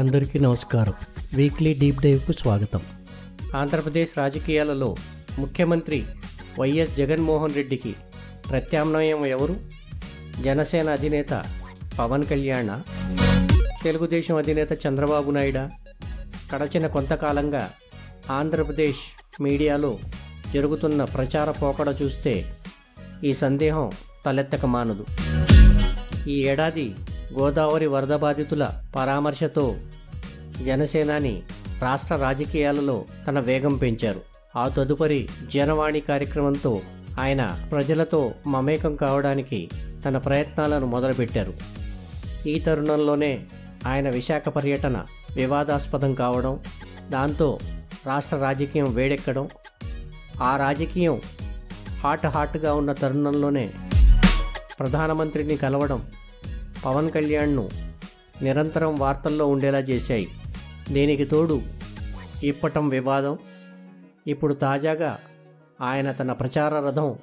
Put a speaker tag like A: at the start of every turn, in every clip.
A: అందరికీ నమస్కారం. Weekly deep డైవ్కు స్వాగతం. ఆంధ్రప్రదేశ్ రాజకీయాలలో ముఖ్యమంత్రి వైఎస్ జగన్మోహన్ రెడ్డికి ప్రత్యామ్నాయం ఎవరు? జనసేన అధినేత పవన్ కళ్యాణ తెలుగుదేశం అధినేత చంద్రబాబు నాయుడా గడచిన కొంతకాలంగా ఆంధ్రప్రదేశ్ మీడియాలో జరుగుతున్న ప్రచార పోకడ చూస్తే ఈ సందేహం తలెత్తక మానదు. ఈ ఏడాది గోదావరి వరద బాధితుల పరామర్శతో జనసేనాని రాష్ట్ర రాజకీయాలలో తన వేగం పెంచారు. ఆ తదుపరి జనవాణి కార్యక్రమంతో ఆయన ప్రజలతో మమేకం కావడానికి తన ప్రయత్నాలను మొదలుపెట్టారు. ఈ తరుణంలోనే ఆయన విశాఖ పర్యటన వివాదాస్పదం కావడం దాంతో రాష్ట్ర రాజకీయం వేడెక్కడం ఆ రాజకీయం హాట్ హాట్గా ఉన్న తరుణంలోనే ప్రధానమంత్రిని కలవడం పవన్ కళ్యాణ్ను నిరంతరం వార్తల్లో ఉండేలా చేశాయి. దీనికి తోడు? ఇప్పటం వివాదం? ఇప్పుడు తాజాగా ఆయన తన ప్రచార రథం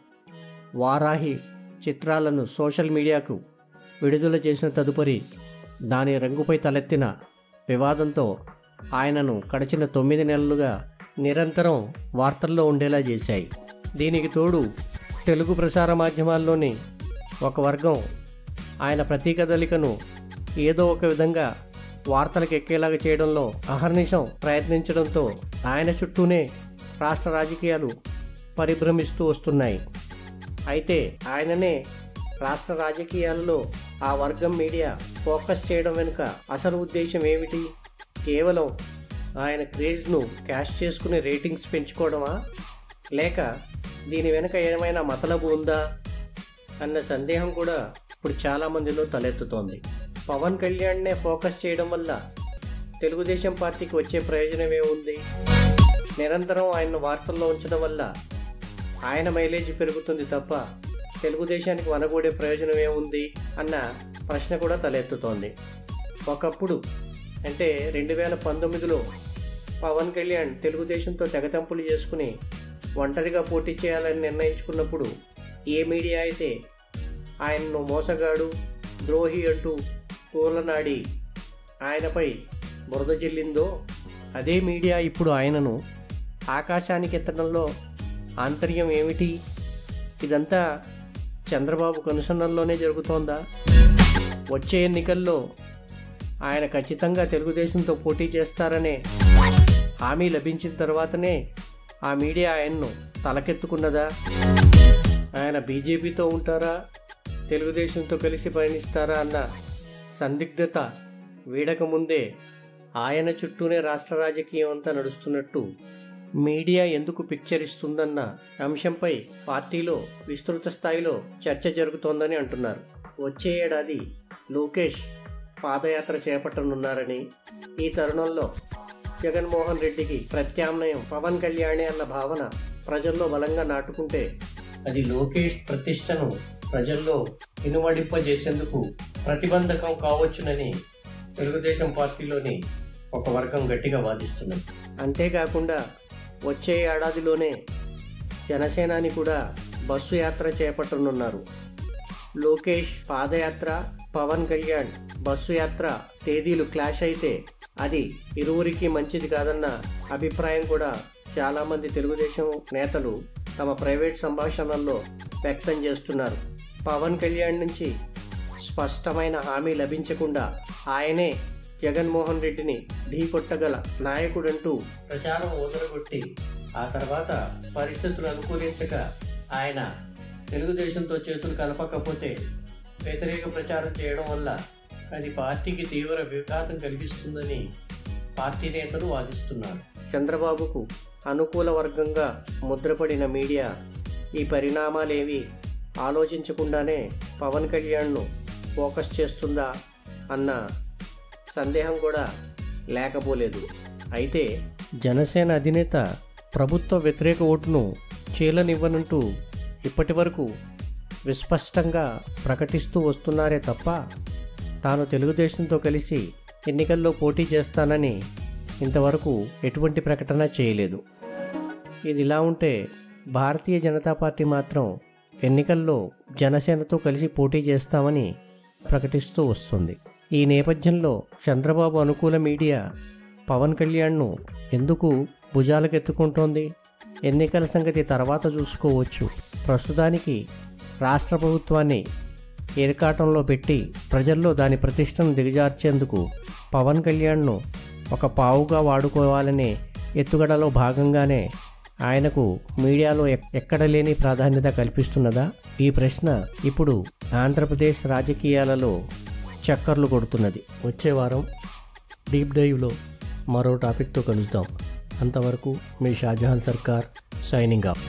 A: వారాహి చిత్రాలను సోషల్ మీడియాకు విడుదల చేసిన తదుపరి దాని రంగుపై తలెత్తిన వివాదంతో ఆయనను గడిచిన తొమ్మిది నెలలుగా నిరంతరం వార్తల్లో ఉండేలా చేశాయి. దీనికి తోడు తెలుగు ప్రసార మాధ్యమాల్లోని ఒక వర్గం ఆయన ప్రతీకదలికను ఏదో ఒక విధంగా వార్తలకు ఎక్కేలాగా చేయడంలో అహర్నిశం ప్రయత్నించడంతో ఆయన చుట్టూనే రాష్ట్ర రాజకీయాలు పరిభ్రమిస్తూ వస్తున్నాయి. అయితే ఆయననే రాష్ట్ర రాజకీయాలలో ఆ వర్గం మీడియా ఫోకస్ చేయడం వెనుక అసలు ఉద్దేశం ఏమిటి? కేవలం ఆయన క్రేజ్ను క్యాష్ చేసుకుని రేటింగ్స్ పెంచుకోవడమా? లేక దీని వెనుక ఏమైనా మతలబు ఉందా? అన్న సందేహం కూడా ఇప్పుడు చాలా మందిలో తలెత్తుతోంది. పవన్ కళ్యాణ్నే ఫోకస్ చేయడం వల్ల తెలుగుదేశం పార్టీకి వచ్చే ప్రయోజనం ఏముంది? నిరంతరం ఆయన వార్తల్లో ఉంచడం వల్ల ఆయన మైలేజ్ పెరుగుతుంది తప్ప తెలుగుదేశానికి వనగూడే ప్రయోజనం ఏముంది? అన్న ప్రశ్న కూడా తలెత్తుతోంది. ఒకప్పుడు అంటే రెండు వేల పంతొమ్మిదిలో పవన్ కళ్యాణ్ తెలుగుదేశంతో తెగతెంపులు చేసుకుని ఒంటరిగా పోటీ చేయాలని నిర్ణయించుకున్నప్పుడు ఏ మీడియా అయితే ఆయన్ను మోసగాడు ద్రోహి అంటూ కూలనాడి ఆయనపై బురద చెల్లిందో అదే మీడియా ఇప్పుడు ఆయనను ఆకాశానికి ఎత్తడంలో ఆంతర్యం ఏమిటి? ఇదంతా చంద్రబాబు కనుసన్నల్లోనే జరుగుతోందా? వచ్చే ఎన్నికల్లో ఆయన ఖచ్చితంగా తెలుగుదేశంతో పోటీ చేస్తారనే హామీ లభించిన తర్వాతనే ఆ మీడియా ఆయన్ను తలకెత్తుకున్నదా? ఆయన బీజేపీతో ఉంటారా? తెలుగుదేశంతో కలిసి పయనిస్తారా అన్న సందిగ్ధత వీడకముందే ఆయన చుట్టూనే రాష్ట్ర రాజకీయం అంతా నడుస్తున్నట్టు మీడియా ఎందుకు పిక్చర్ ఇస్తుందన్న అంశంపై పార్టీలో విస్తృత స్థాయిలో చర్చ జరుగుతోందని అంటున్నారు. వచ్చే ఏడాది లోకేష్ పాదయాత్ర చేపట్టనున్నారని ఈ తరుణంలో జగన్మోహన్ రెడ్డికి ప్రత్యామ్నాయం పవన్ కళ్యాణే అన్న భావన ప్రజల్లో బలంగా నాటుకుంటే అది లోకేష్ ప్రతిష్టను ప్రజల్లో ఇనుమడింపజేసేందుకు ప్రతిబంధకం కావచ్చునని తెలుగుదేశం పార్టీలోని ఒక వర్గం గట్టిగా వాదిస్తున్నది. అంతేకాకుండా వచ్చే ఏడాదిలోనే జనసేనాని కూడా బస్సు యాత్ర చేపట్టనున్నారు. లోకేష్ పాదయాత్ర పవన్ కళ్యాణ్ బస్సు యాత్ర తేదీలు క్లాష్ అయితే అది ఇరువురికి మంచిది కాదన్న అభిప్రాయం కూడా చాలామంది తెలుగుదేశం నేతలు తమ ప్రైవేట్ సంభాషణల్లో వ్యక్తం చేస్తున్నారు. పవన్ కళ్యాణ్ నుంచి స్పష్టమైన హామీ లభించకుండా ఆయనే జగన్మోహన్ రెడ్డిని ఢీకొట్టగల నాయకుడంటూ ప్రచారం వదలగొట్టి ఆ తర్వాత పరిస్థితులు అనుకూలించక ఆయన తెలుగుదేశంతో చేతులు కలపకపోతే వ్యతిరేక ప్రచారం చేయడం వల్ల అది పార్టీకి తీవ్ర విఘాతం కలిగిస్తుందని పార్టీ నేతలు వాదిస్తున్నారు. చంద్రబాబుకు అనుకూల వర్గంగా ముద్రపడిన మీడియా ఈ పరిణామాలేవి ఆలోచించకుండానే పవన్ కళ్యాణ్ను ఫోకస్ చేస్తుందా అన్న సందేహం కూడా లేకపోలేదు. అయితే జనసేన అధినేత ప్రభుత్వ వ్యతిరేక ఓటును చీలనివ్వనంటూ ఇప్పటి వరకు విస్పష్టంగా ప్రకటిస్తూ వస్తున్నారే తప్ప తాను తెలుగుదేశంతో కలిసి ఎన్నికల్లో పోటీ చేస్తానని ఇంతవరకు ఎటువంటి ప్రకటన చేయలేదు. ఇది ఇలా ఉంటే భారతీయ జనతా పార్టీ మాత్రం ఎన్నికల్లో జనసేనతో కలిసి పోటీ చేస్తామని ప్రకటిస్తూ వస్తుంది. ఈ నేపథ్యంలో చంద్రబాబు అనుకూల మీడియా పవన్ కళ్యాణ్ను ఎందుకు భుజాలకెత్తుకుంటోంది? ఎన్నికల సంగతి తర్వాత చూసుకోవచ్చు. ప్రస్తుతానికి రాష్ట్ర ప్రభుత్వాన్ని ఏర్కాటంలో పెట్టి ప్రజల్లో దాని ప్రతిష్టను దిగజార్చేందుకు పవన్ కళ్యాణ్ను ఒక పావుగా వాడుకోవాలనే ఎత్తుగడలో భాగంగానే ఆయనకు మీడియాలో ఎక్- ఎక్కడ లేని ప్రాధాన్యత కల్పిస్తున్నదా? ఈ ప్రశ్న ఇప్పుడు ఆంధ్రప్రదేశ్ రాజకీయాలలో చక్కర్లు కొడుతున్నది. వచ్చే వారం డీప్ డైవ్లో మరో టాపిక్తో కలుద్దాం. అంతవరకు మీ షాజహాన్ సర్కార్ సైనింగ్ ఆఫ్.